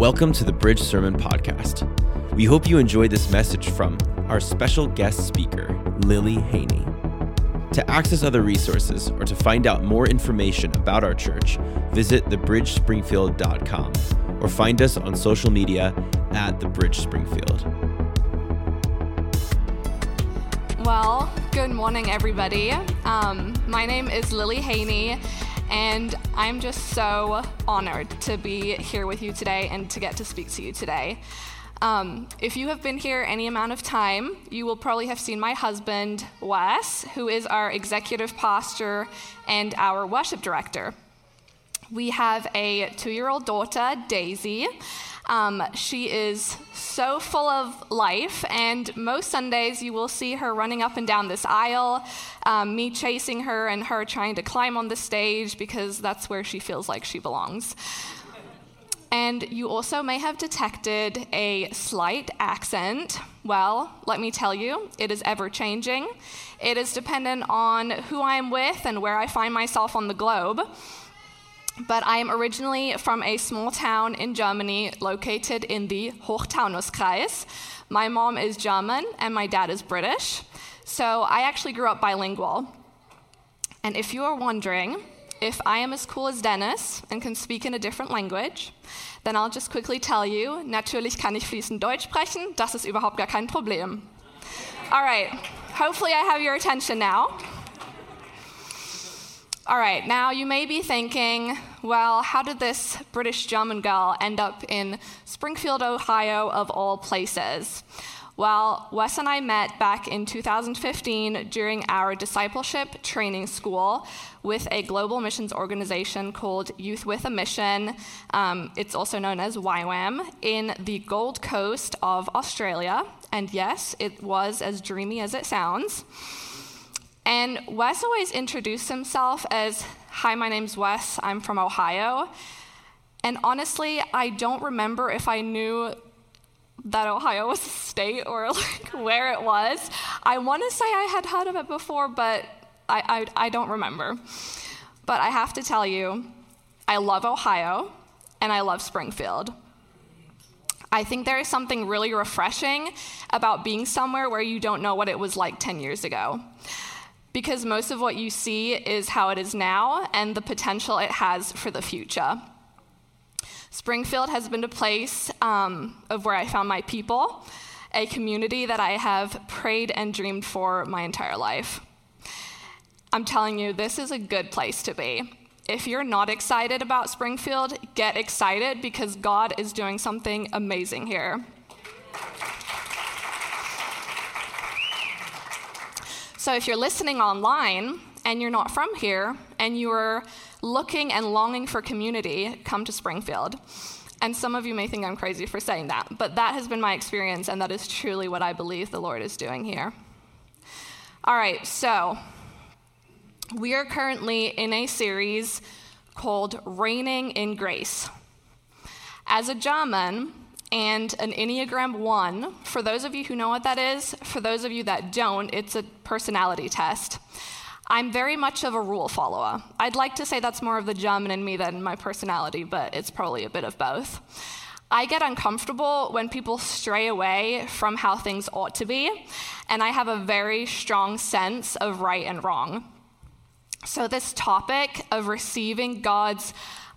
Welcome to the Bridge Sermon Podcast. We hope you enjoyed this message from our special guest speaker, Lilly Haney. To access other resources or to find out more information about our church, visit thebridgespringfield.com or find us on social media at The Bridge Springfield. Well, good morning, everybody. Um, my name is Lilly Haney, and I'm just so honored to be here with you today and to get to speak to you today. Um, if you have been here any amount of time, you will probably have seen my husband, Wes, who is our executive pastor and our worship director. We have a two year old daughter, Daisy. Um, she is so full of life, and most Sundays you will see her running up and down this aisle, um, me chasing her, and her trying to climb on the stage because that's where she feels like she belongs. And you also may have detected a slight accent. Well, let me tell you, it is ever changing. It is dependent on who I am with and where I find myself on the globe. But I am originally from a small town in Germany located in the Hochtaunuskreis. My mom is German and my dad is British. So I actually grew up bilingual. And if you are wondering, if I am as cool as Dennis and can speak in a different language, then I'll just quickly tell you, natürlich kann ich fließend Deutsch sprechen, das ist überhaupt gar kein Problem. All right, hopefully I have your attention now. All right, now you may be thinking, well, how did this British German girl end up in Springfield, Ohio, of all places? Well, Wes and I met back in 2015 during our discipleship training school with a global missions organization called Youth with a Mission. Um, it's also known as YWAM in the Gold Coast of Australia. And yes, it was as dreamy as it sounds. And Wes always introduced himself as Hi, my name's Wes, I'm from Ohio. And honestly, I don't remember if I knew that Ohio was a state or like where it was. I want to say I had heard of it before, but I, I, I don't remember. But I have to tell you, I love Ohio and I love Springfield. I think there is something really refreshing about being somewhere where you don't know what it was like 10 years ago. Because most of what you see is how it is now and the potential it has for the future. Springfield has been a place um, of where I found my people, a community that I have prayed and dreamed for my entire life. I'm telling you, this is a good place to be. If you're not excited about Springfield, get excited because God is doing something amazing here. So if you're listening online and you're not from here and you're looking and longing for community, come to Springfield. And some of you may think I'm crazy for saying that, but that has been my experience, and that is truly what I believe the Lord is doing here. All right, so we are currently in a series called Reigning in Grace. As a German and an Enneagram 1, for those of you who know what that is, for those of you that don't, it's a personality test. I'm very much of a rule follower. I'd like to say that's more of the German in me than my personality, but it's probably a bit of both. I get uncomfortable when people stray away from how things ought to be, and I have a very strong sense of right and wrong. So, this topic of receiving God's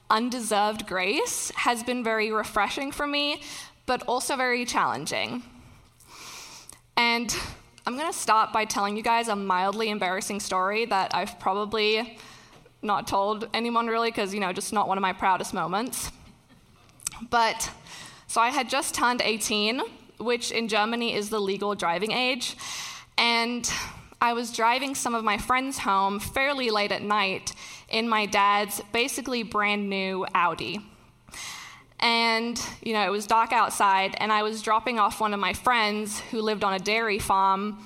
undeserved grace has been very refreshing for me, but also very challenging. And I'm going to start by telling you guys a mildly embarrassing story that I've probably not told anyone really because, you know, just not one of my proudest moments. But so I had just turned 18, which in Germany is the legal driving age. And I was driving some of my friends home fairly late at night in my dad's basically brand new Audi. And, you know, it was dark outside, and I was dropping off one of my friends who lived on a dairy farm,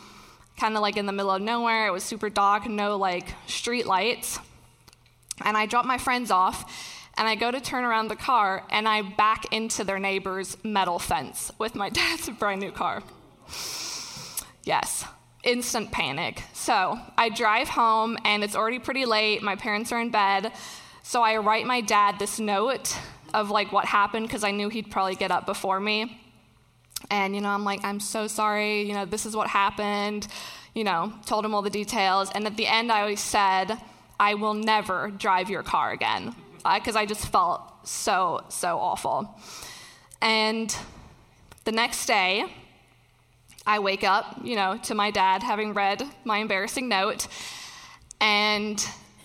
kind of like in the middle of nowhere. It was super dark, no like street lights. And I dropped my friends off, and I go to turn around the car, and I back into their neighbor's metal fence with my dad's brand new car. Yes, instant panic. So I drive home, and it's already pretty late. My parents are in bed. So I write my dad this note of like what happened because I knew he'd probably get up before me. And, you know, I'm like, I'm so sorry. You know, this is what happened. You know, told him all the details. And at the end, I always said, I will never drive your car again uh, because I just felt so, so awful. And the next day, I wake up, you know, to my dad having read my embarrassing note, and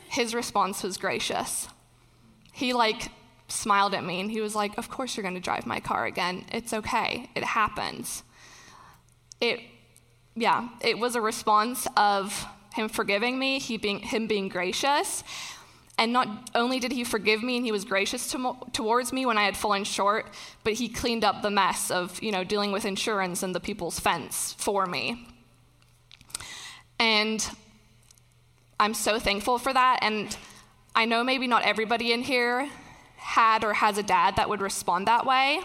his response was gracious. He like smiled at me and he was like, Of course you're going to drive my car again. It's okay. It happens. It, yeah, it was a response of him forgiving me, he being, him being gracious. And not only did he forgive me and he was gracious to, towards me when I had fallen short, but he cleaned up the mess of, you know, dealing with insurance and the people's fence for me. And I'm so thankful for that. And I know maybe not everybody in here had or has a dad that would respond that way.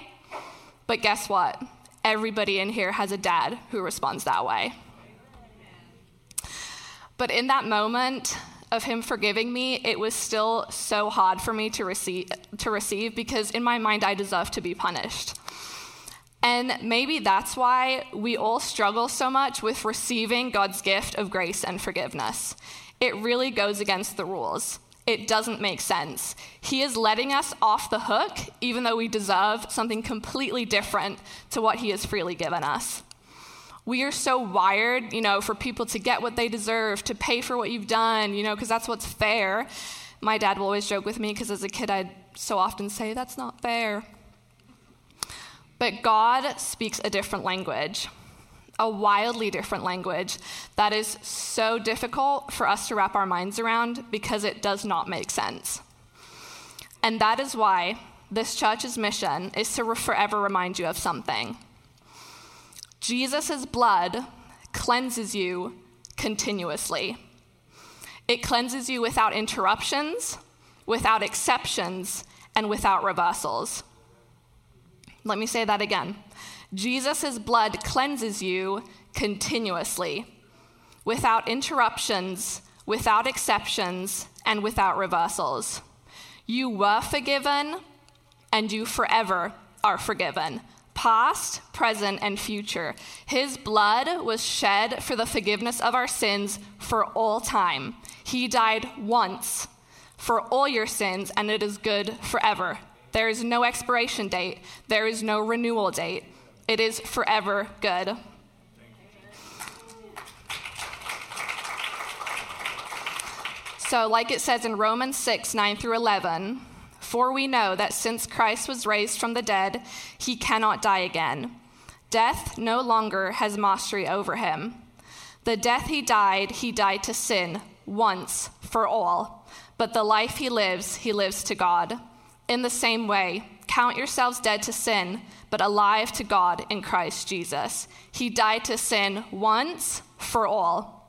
But guess what? Everybody in here has a dad who responds that way. But in that moment of him forgiving me, it was still so hard for me to receive, to receive because in my mind I deserve to be punished. And maybe that's why we all struggle so much with receiving God's gift of grace and forgiveness. It really goes against the rules it doesn't make sense. He is letting us off the hook, even though we deserve something completely different to what He has freely given us. We are so wired, you know, for people to get what they deserve, to pay for what you've done, you know, because that's what's fair. My dad will always joke with me because as a kid I'd so often say, that's not fair. But God speaks a different language a wildly different language that is so difficult for us to wrap our minds around because it does not make sense. And that is why this church's mission is to forever remind you of something. Jesus' blood cleanses you continuously. It cleanses you without interruptions, without exceptions, and without reversals. Let me say that again. Jesus' blood cleanses you continuously, without interruptions, without exceptions, and without reversals. You were forgiven, and you forever are forgiven. Past, present, and future. His blood was shed for the forgiveness of our sins for all time. He died once for all your sins, and it is good forever. There is no expiration date, there is no renewal date. It is forever good. So, like it says in Romans 6 9 through 11, for we know that since Christ was raised from the dead, he cannot die again. Death no longer has mastery over him. The death he died, he died to sin once for all, but the life he lives, he lives to God. In the same way, count yourselves dead to sin but alive to God in Christ Jesus. He died to sin once for all.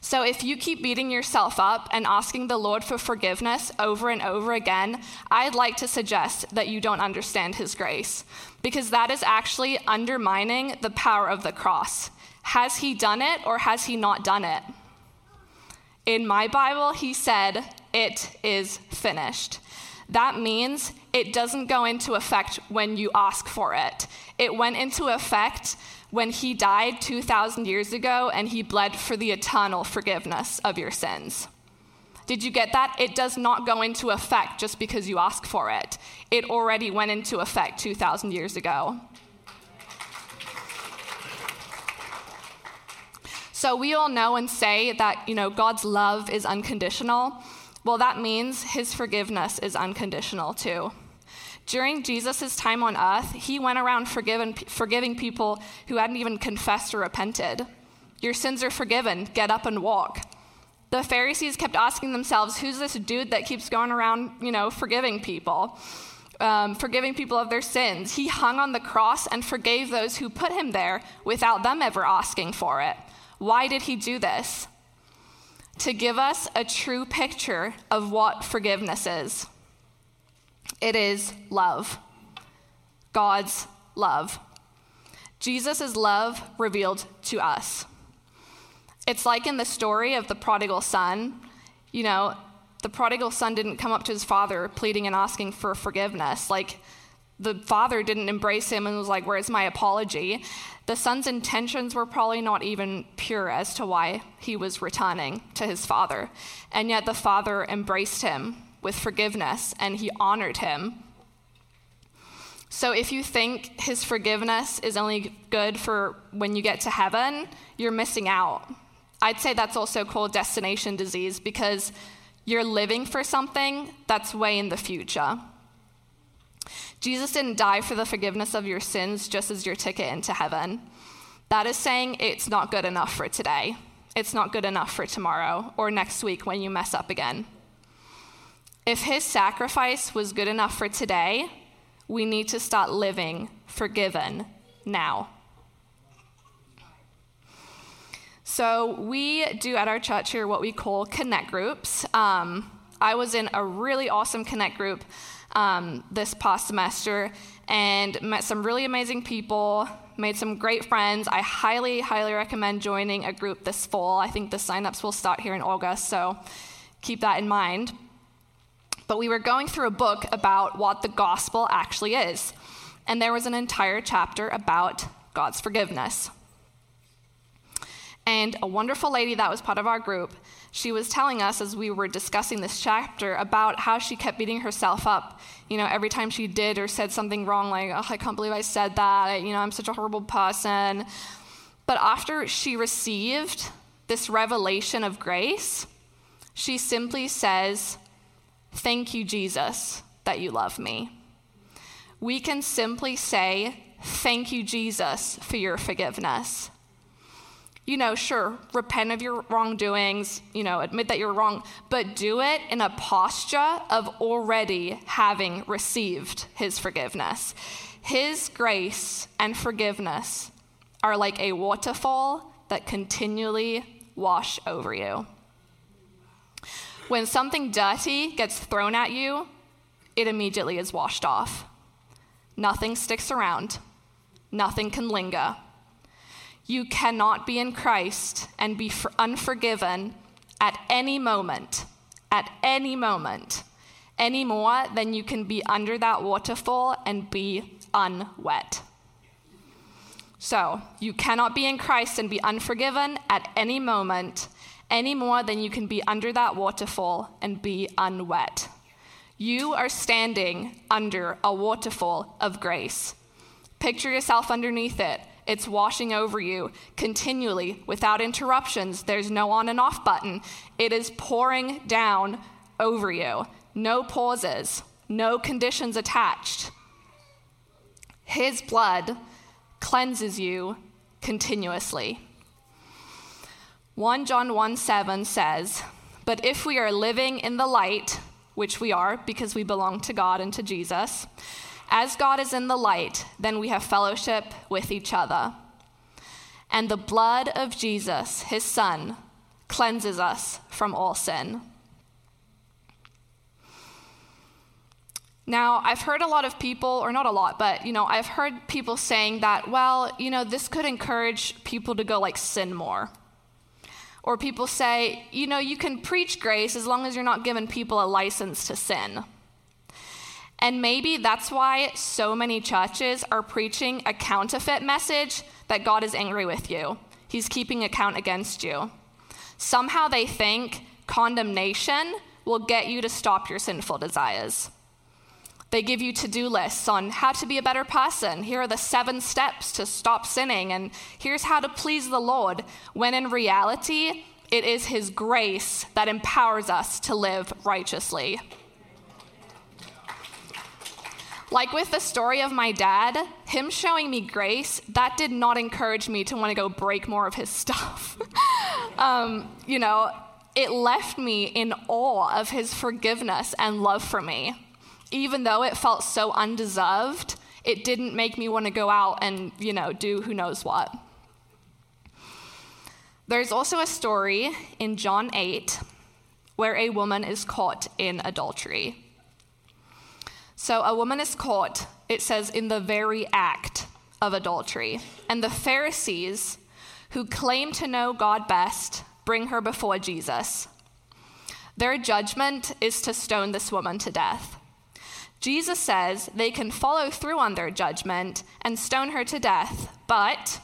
So if you keep beating yourself up and asking the Lord for forgiveness over and over again, I'd like to suggest that you don't understand His grace, because that is actually undermining the power of the cross. Has He done it or has He not done it? In my Bible, He said, It is finished. That means it doesn't go into effect when you ask for it. It went into effect when he died 2,000 years ago and he bled for the eternal forgiveness of your sins. Did you get that? It does not go into effect just because you ask for it. It already went into effect 2,000 years ago. So we all know and say that, you know, God's love is unconditional. Well, that means his forgiveness is unconditional too. During Jesus' time on earth, he went around forgiving, forgiving people who hadn't even confessed or repented. Your sins are forgiven, get up and walk. The Pharisees kept asking themselves, who's this dude that keeps going around, you know, forgiving people? Um, forgiving people of their sins. He hung on the cross and forgave those who put him there without them ever asking for it. Why did he do this? To give us a true picture of what forgiveness is. It is love, God's love. Jesus' love revealed to us. It's like in the story of the prodigal son. You know, The prodigal son didn't come up to his father pleading and asking for forgiveness. Like, the father didn't embrace him and was like, Where's my apology? The son's intentions were probably not even pure as to why he was returning to his father. And yet the father embraced him with forgiveness and he honored him. So if you think his forgiveness is only good for when you get to heaven, you're missing out. I'd say that's also called destination disease because you're living for something that's way in the future. Jesus didn't die for the forgiveness of your sins just as your ticket into heaven. That is saying it's not good enough for today. It's not good enough for tomorrow or next week when you mess up again. If his sacrifice was good enough for today, we need to start living forgiven now. So, we do at our church here what we call connect groups. Um, I was in a really awesome connect group um, this past semester and met some really amazing people, made some great friends. I highly, highly recommend joining a group this fall. I think the signups will start here in August, so keep that in mind. But we were going through a book about what the gospel actually is, and there was an entire chapter about God's forgiveness. And a wonderful lady that was part of our group she was telling us as we were discussing this chapter about how she kept beating herself up, you know, every time she did or said something wrong, like, oh, I can't believe I said that, you know, I'm such a horrible person. But after she received this revelation of grace, she simply says, Thank you, Jesus, that you love me. We can simply say, Thank you, Jesus, for your forgiveness you know, sure, repent of your wrongdoings, you know, admit that you're wrong, but do it in a posture of already having received his forgiveness. His grace and forgiveness are like a waterfall that continually wash over you. When something dirty gets thrown at you, it immediately is washed off. Nothing sticks around, nothing can linger. You cannot be in Christ and be unforgiven at any moment, at any moment, any more than you can be under that waterfall and be unwet. So, you cannot be in Christ and be unforgiven at any moment, any more than you can be under that waterfall and be unwet. You are standing under a waterfall of grace. Picture yourself underneath it it's washing over you continually without interruptions. There's no on and off button. It is pouring down over you. No pauses, no conditions attached. His blood cleanses you continuously. 1 John 1 7 says, But if we are living in the light, which we are because we belong to God and to Jesus, as God is in the light, then we have fellowship with each other. And the blood of Jesus, his son, cleanses us from all sin. Now, I've heard a lot of people, or not a lot, but you know, I've heard people saying that, well, you know, this could encourage people to go like sin more. Or people say, you know, you can preach grace as long as you're not giving people a license to sin. And maybe that's why so many churches are preaching a counterfeit message that God is angry with you. He's keeping account against you. Somehow they think condemnation will get you to stop your sinful desires. They give you to do lists on how to be a better person. Here are the seven steps to stop sinning, and here's how to please the Lord. When in reality, it is His grace that empowers us to live righteously. Like with the story of my dad, him showing me grace, that did not encourage me to want to go break more of his stuff. um, you know, it left me in awe of his forgiveness and love for me. Even though it felt so undeserved, it didn't make me want to go out and, you know, do who knows what. There's also a story in John 8 where a woman is caught in adultery. So a woman is caught, it says, in the very act of adultery. And the Pharisees, who claim to know God best, bring her before Jesus. Their judgment is to stone this woman to death. Jesus says they can follow through on their judgment and stone her to death, but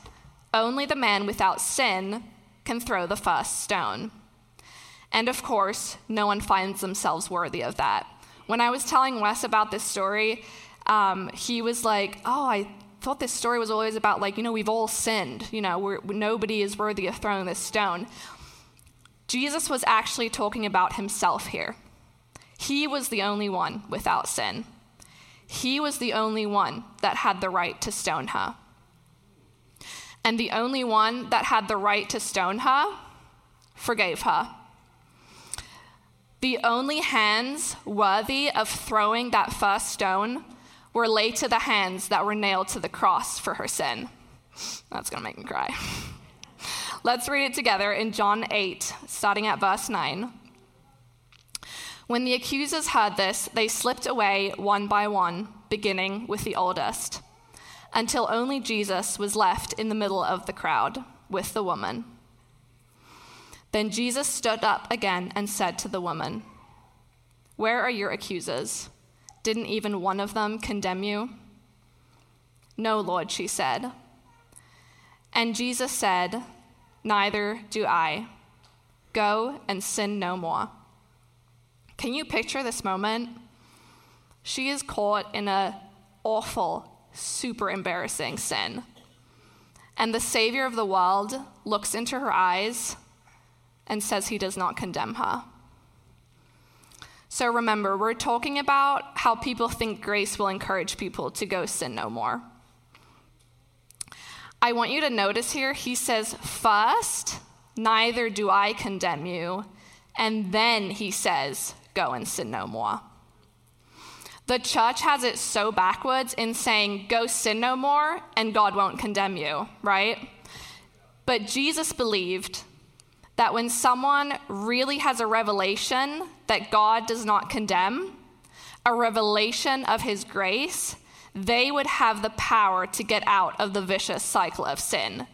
only the man without sin can throw the first stone. And of course, no one finds themselves worthy of that. When I was telling Wes about this story, um, he was like, Oh, I thought this story was always about, like, you know, we've all sinned. You know, nobody is worthy of throwing this stone. Jesus was actually talking about himself here. He was the only one without sin. He was the only one that had the right to stone her. And the only one that had the right to stone her forgave her. The only hands worthy of throwing that first stone were laid to the hands that were nailed to the cross for her sin. That's going to make me cry. Let's read it together in John 8, starting at verse 9. When the accusers heard this, they slipped away one by one, beginning with the oldest, until only Jesus was left in the middle of the crowd with the woman. Then Jesus stood up again and said to the woman, Where are your accusers? Didn't even one of them condemn you? No, Lord, she said. And Jesus said, Neither do I. Go and sin no more. Can you picture this moment? She is caught in a awful, super embarrassing sin. And the Savior of the world looks into her eyes and says he does not condemn her. So remember, we're talking about how people think grace will encourage people to go sin no more. I want you to notice here, he says, First, neither do I condemn you. And then he says, Go and sin no more. The church has it so backwards in saying, Go sin no more, and God won't condemn you, right? But Jesus believed that when someone really has a revelation that God does not condemn, a revelation of his grace, they would have the power to get out of the vicious cycle of sin.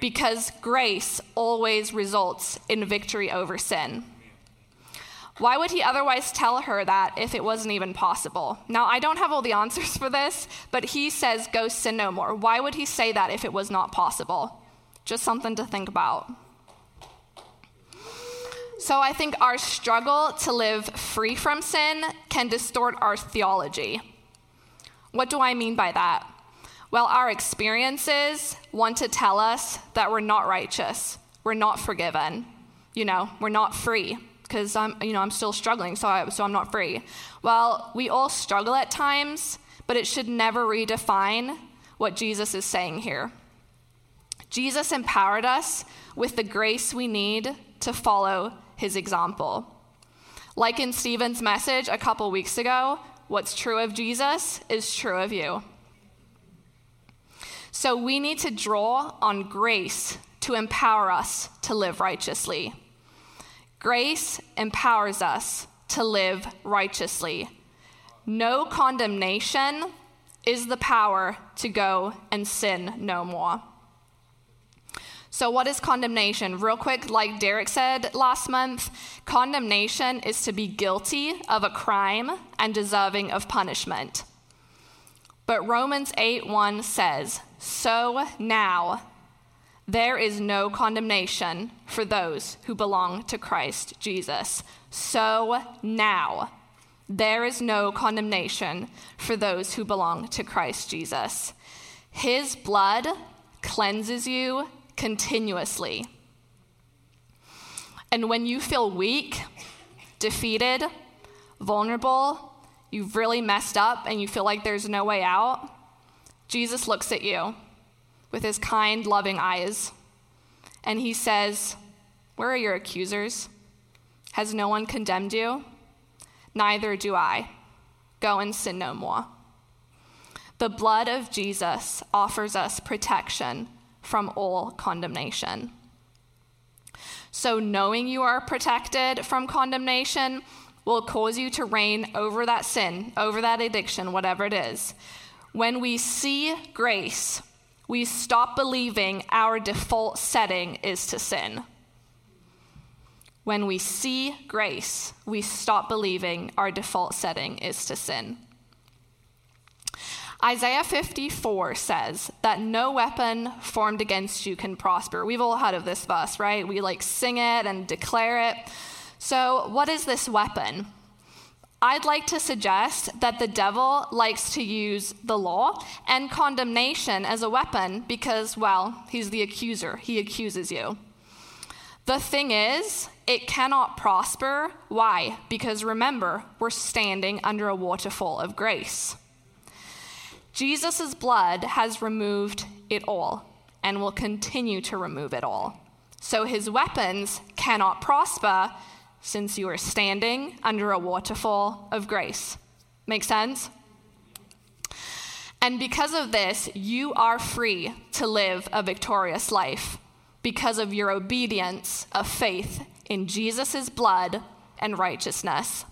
Because grace always results in victory over sin. Why would he otherwise tell her that if it wasn't even possible? Now, I don't have all the answers for this, but he says, Go sin no more. Why would he say that if it was not possible? Just something to think about. So I think our struggle to live free from sin can distort our theology. What do I mean by that? Well, our experiences want to tell us that we're not righteous, we're not forgiven, you know, we're not free because I'm, you know, I'm still struggling, so, I, so I'm not free. Well, we all struggle at times, but it should never redefine what Jesus is saying here. Jesus empowered us with the grace we need to follow his example. Like in Stephen's message a couple weeks ago, what's true of Jesus is true of you. So we need to draw on grace to empower us to live righteously. Grace empowers us to live righteously. No condemnation is the power to go and sin no more. So, what is condemnation? Real quick, like Derek said last month, condemnation is to be guilty of a crime and deserving of punishment. But Romans 8 1 says, So now there is no condemnation for those who belong to Christ Jesus. So now there is no condemnation for those who belong to Christ Jesus. His blood cleanses you continuously. And when you feel weak, defeated, vulnerable, you've really messed up, and you feel like there's no way out, Jesus looks at you with his kind, loving eyes, and he says, Where are your accusers? Has no one condemned you? Neither do I. Go and sin no more. The blood of Jesus offers us protection from all condemnation. So, knowing you are protected from condemnation will cause you to reign over that sin, over that addiction, whatever it is. When we see grace, we stop believing our default setting is to sin. When we see grace, we stop believing our default setting is to sin. Isaiah 54 says that no weapon formed against you can prosper. We've all heard of this verse, right? We like sing it and declare it. So, what is this weapon? I'd like to suggest that the devil likes to use the law and condemnation as a weapon because, well, he's the accuser. He accuses you. The thing is, it cannot prosper. Why? Because remember, we're standing under a waterfall of grace. Jesus' blood has removed it all and will continue to remove it all. So his weapons cannot prosper since you are standing under a waterfall of grace. Make sense? And because of this, you are free to live a victorious life because of your obedience of faith in Jesus' blood and righteousness.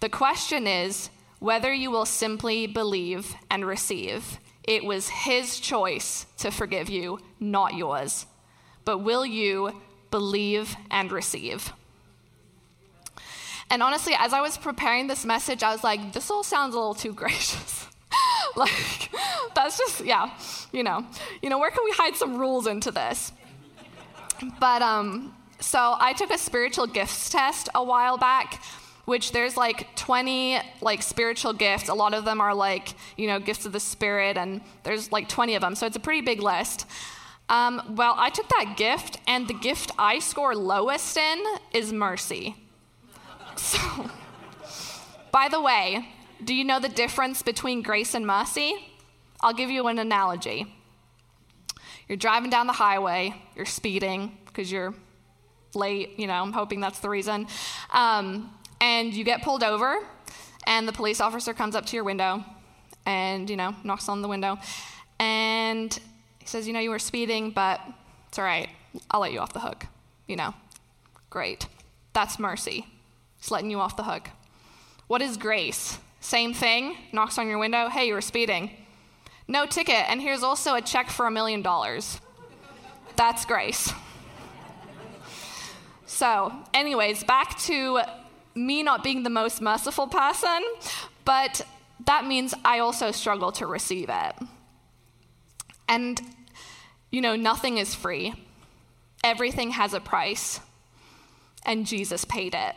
The question is, whether you will simply believe and receive. It was his choice to forgive you, not yours. But will you believe and receive? And honestly, as I was preparing this message, I was like, this all sounds a little too gracious. like, that's just, yeah, you know, you know, where can we hide some rules into this? But um, so I took a spiritual gifts test a while back which there's like 20 like spiritual gifts. A lot of them are like, you know, gifts of the spirit, and there's like 20 of them. So it's a pretty big list. Um, well, I took that gift, and the gift I score lowest in is mercy. So, by the way, do you know the difference between grace and mercy? I'll give you an analogy. You're driving down the highway, you're speeding because you're late, you know, I'm hoping that's the reason. Um, and you get pulled over, and the police officer comes up to your window and, you know, knocks on the window. And he says, You know, you were speeding, but it's all right. I'll let you off the hook. You know, great. That's mercy. It's letting you off the hook. What is grace? Same thing, knocks on your window. Hey, you were speeding. No ticket, and here's also a check for a million dollars. That's grace. So, anyways, back to me not being the most merciful person, but that means I also struggle to receive it. And, you know, nothing is free, everything has a price, and Jesus paid it.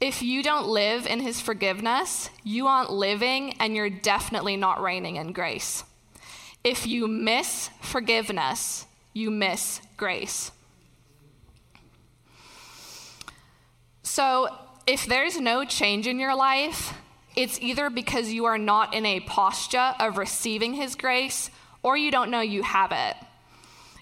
If you don't live in his forgiveness, you aren't living and you're definitely not reigning in grace. If you miss forgiveness, you miss grace. So, if there's no change in your life, it's either because you are not in a posture of receiving His grace or you don't know you have it.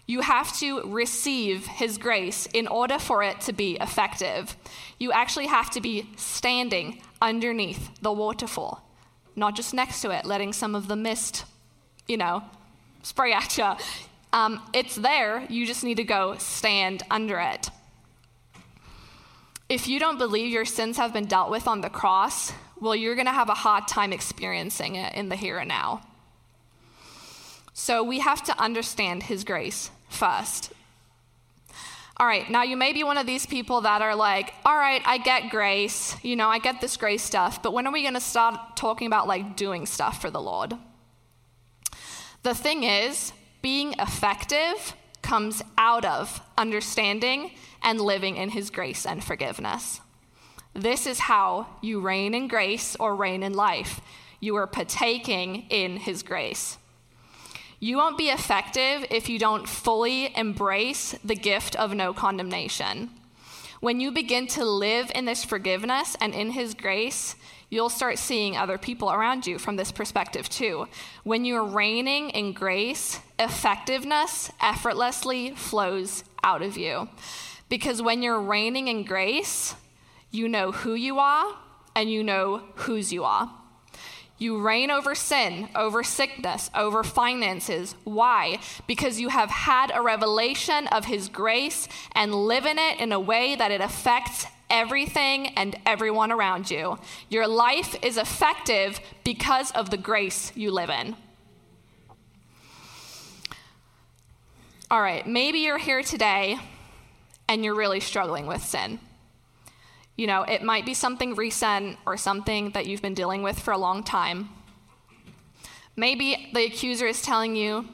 You have to receive His grace in order for it to be effective. You actually have to be standing underneath the waterfall, not just next to it, letting some of the mist, you know, spray at you. Um, it's there, you just need to go stand under it. If you don't believe your sins have been dealt with on the cross, well, you're going to have a hard time experiencing it in the here and now. So we have to understand His grace first. All right, now you may be one of these people that are like, all right, I get grace, you know, I get this grace stuff, but when are we going to start talking about like doing stuff for the Lord? The thing is, being effective comes out of understanding and living in his grace and forgiveness. This is how you reign in grace or reign in life. You are partaking in his grace. You won't be effective if you don't fully embrace the gift of no condemnation. When you begin to live in this forgiveness and in his grace, you'll start seeing other people around you from this perspective too. When you're reigning in grace, effectiveness effortlessly flows out of you. Because when you're reigning in grace, you know who you are and you know whose you are. You reign over sin, over sickness, over finances. Why? Because you have had a revelation of His grace and live in it in a way that it affects everything and everyone around you. Your life is effective because of the grace you live in. All right, maybe you're here today and you're really struggling with sin. You know, it might be something recent or something that you've been dealing with for a long time. Maybe the accuser is telling you,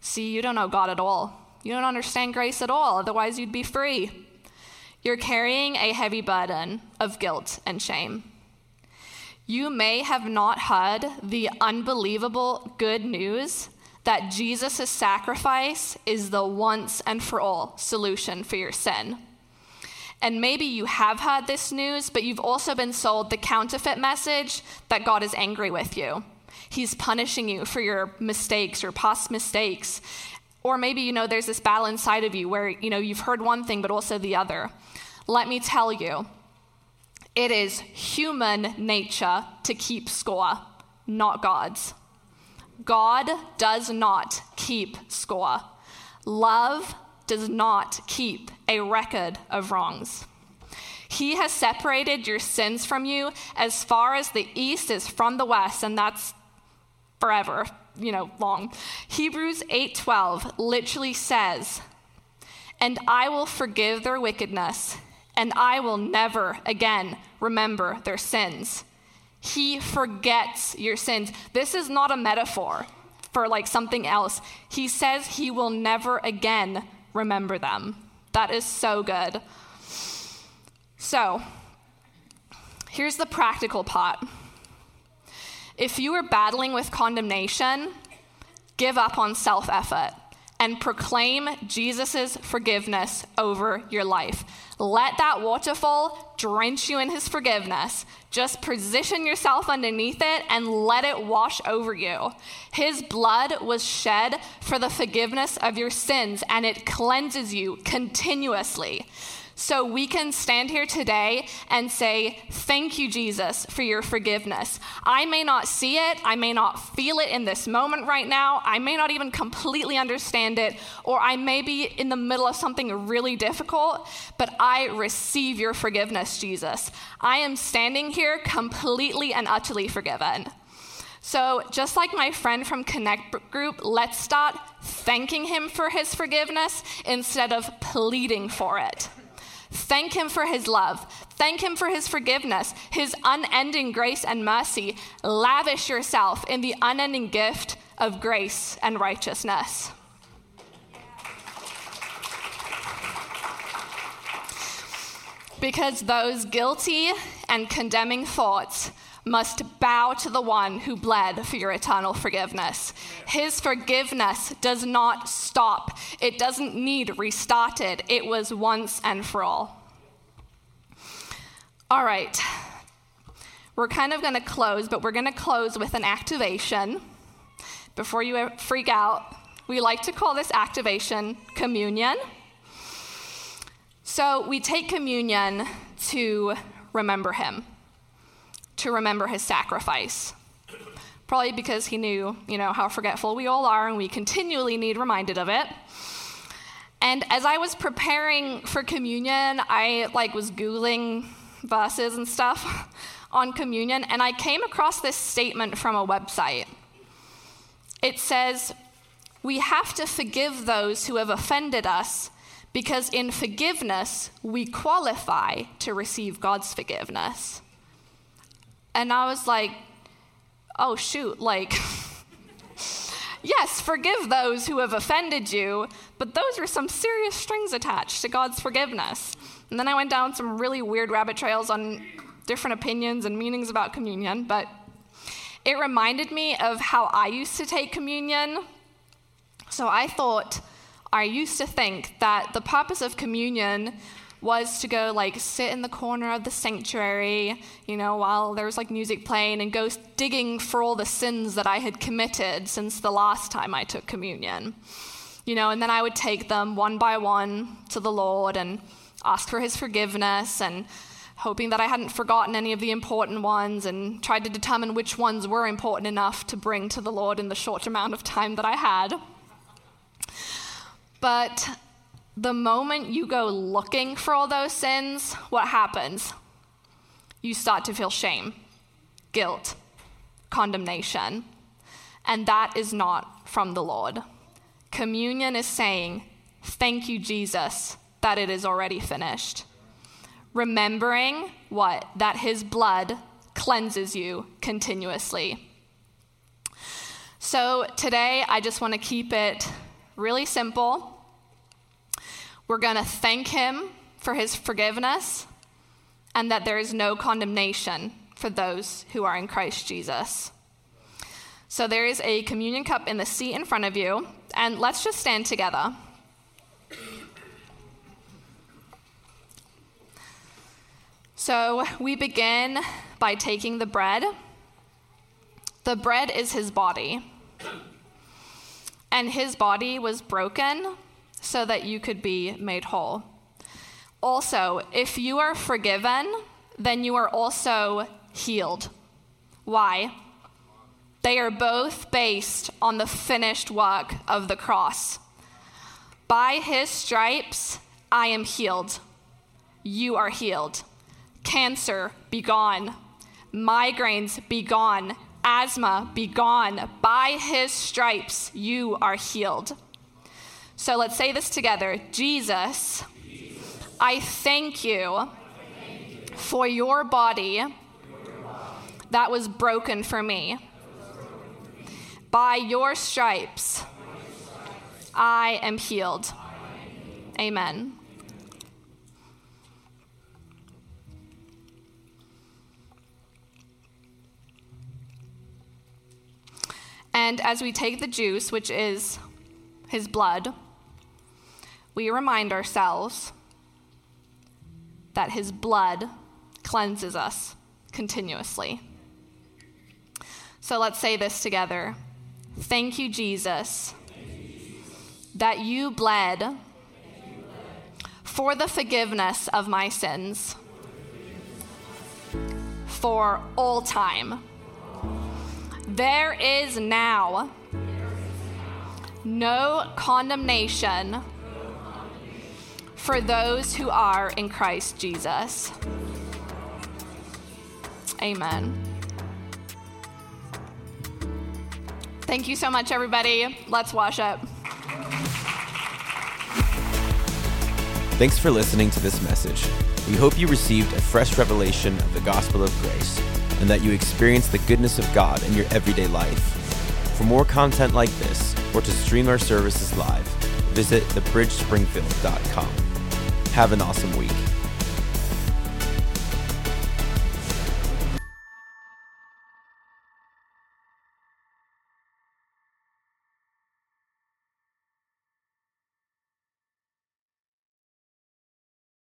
see, you don't know God at all. You don't understand grace at all, otherwise, you'd be free. You're carrying a heavy burden of guilt and shame. You may have not heard the unbelievable good news that Jesus' sacrifice is the once and for all solution for your sin. And maybe you have heard this news, but you've also been sold the counterfeit message that God is angry with you. He's punishing you for your mistakes, your past mistakes. Or maybe, you know, there's this battle inside of you where, you know, you've heard one thing, but also the other. Let me tell you, it is human nature to keep score, not God's. God does not keep score. Love does not keep a record of wrongs. He has separated your sins from you as far as the east is from the west, and that's forever, you know, long. Hebrews 8:12 literally says, "And I will forgive their wickedness, and I will never again remember their sins." He forgets your sins. This is not a metaphor for like something else. He says he will never again remember them. That is so good. So, here's the practical part. If you are battling with condemnation, give up on self effort and proclaim Jesus' forgiveness over your life. Let that waterfall drench you in his forgiveness. Just position yourself underneath it and let it wash over you. His blood was shed for the forgiveness of your sins, and it cleanses you continuously. So we can stand here today and say, Thank you, Jesus, for your forgiveness. I may not see it, I may not feel it in this moment right now, I may not even completely understand it, or I may be in the middle of something really difficult, but I receive your forgiveness, Jesus. I am standing here completely and utterly forgiven. So, just like my friend from Connect Group, let's start thanking him for his forgiveness instead of pleading for it. Thank Him for His love. Thank Him for His forgiveness, His unending grace and mercy. Lavish yourself in the unending gift of grace and righteousness. Because those guilty and condemning thoughts must bow to the one who bled for your eternal forgiveness. His forgiveness does not stop, it doesn't need restarted. It was once and for all. All right. We're kind of going to close, but we're going to close with an activation. Before you freak out, we like to call this activation communion. So we take communion to remember him to remember his sacrifice. Probably because he knew, you know, how forgetful we all are and we continually need reminded of it. And as I was preparing for communion, I like was googling verses and stuff on communion and I came across this statement from a website. It says, "We have to forgive those who have offended us because in forgiveness we qualify to receive God's forgiveness." And I was like, oh, shoot, like, yes, forgive those who have offended you, but those are some serious strings attached to God's forgiveness. And then I went down some really weird rabbit trails on different opinions and meanings about communion, but it reminded me of how I used to take communion. So I thought, I used to think that the purpose of communion was to go like sit in the corner of the sanctuary, you know, while there was like music playing and go digging for all the sins that I had committed since the last time I took communion. You know, and then I would take them one by one to the Lord and ask for his forgiveness and hoping that I hadn't forgotten any of the important ones and tried to determine which ones were important enough to bring to the Lord in the short amount of time that I had. But the moment you go looking for all those sins, what happens? You start to feel shame, guilt, condemnation. And that is not from the Lord. Communion is saying, Thank you, Jesus, that it is already finished. Remembering what? That his blood cleanses you continuously. So today, I just want to keep it really simple. We're going to thank him for his forgiveness and that there is no condemnation for those who are in Christ Jesus. So there is a communion cup in the seat in front of you, and let's just stand together. So we begin by taking the bread. The bread is his body. And his body was broken so that you could be made whole. Also, if you are forgiven, then you are also healed. Why? They are both based on the finished work of the cross. By his stripes, I am healed. You are healed. Cancer, be gone. Migraines, be gone. Asthma, be gone. By his stripes, you are healed. So let's say this together Jesus, I thank you for your body that was broken for me. By your stripes, I am healed. Amen. And as we take the juice, which is his blood, we remind ourselves that his blood cleanses us continuously. So let's say this together. Thank you, Jesus, that you bled for the forgiveness of my sins for all time. There is now no condemnation for those who are in Christ Jesus. Amen. Thank you so much, everybody. Let's wash up. Thanks for listening to this message. We hope you received a fresh revelation of the gospel of grace and that you experience the goodness of God in your everyday life. For more content like this, or to stream our services live, visit thebridgespringfield.com. Have an awesome week.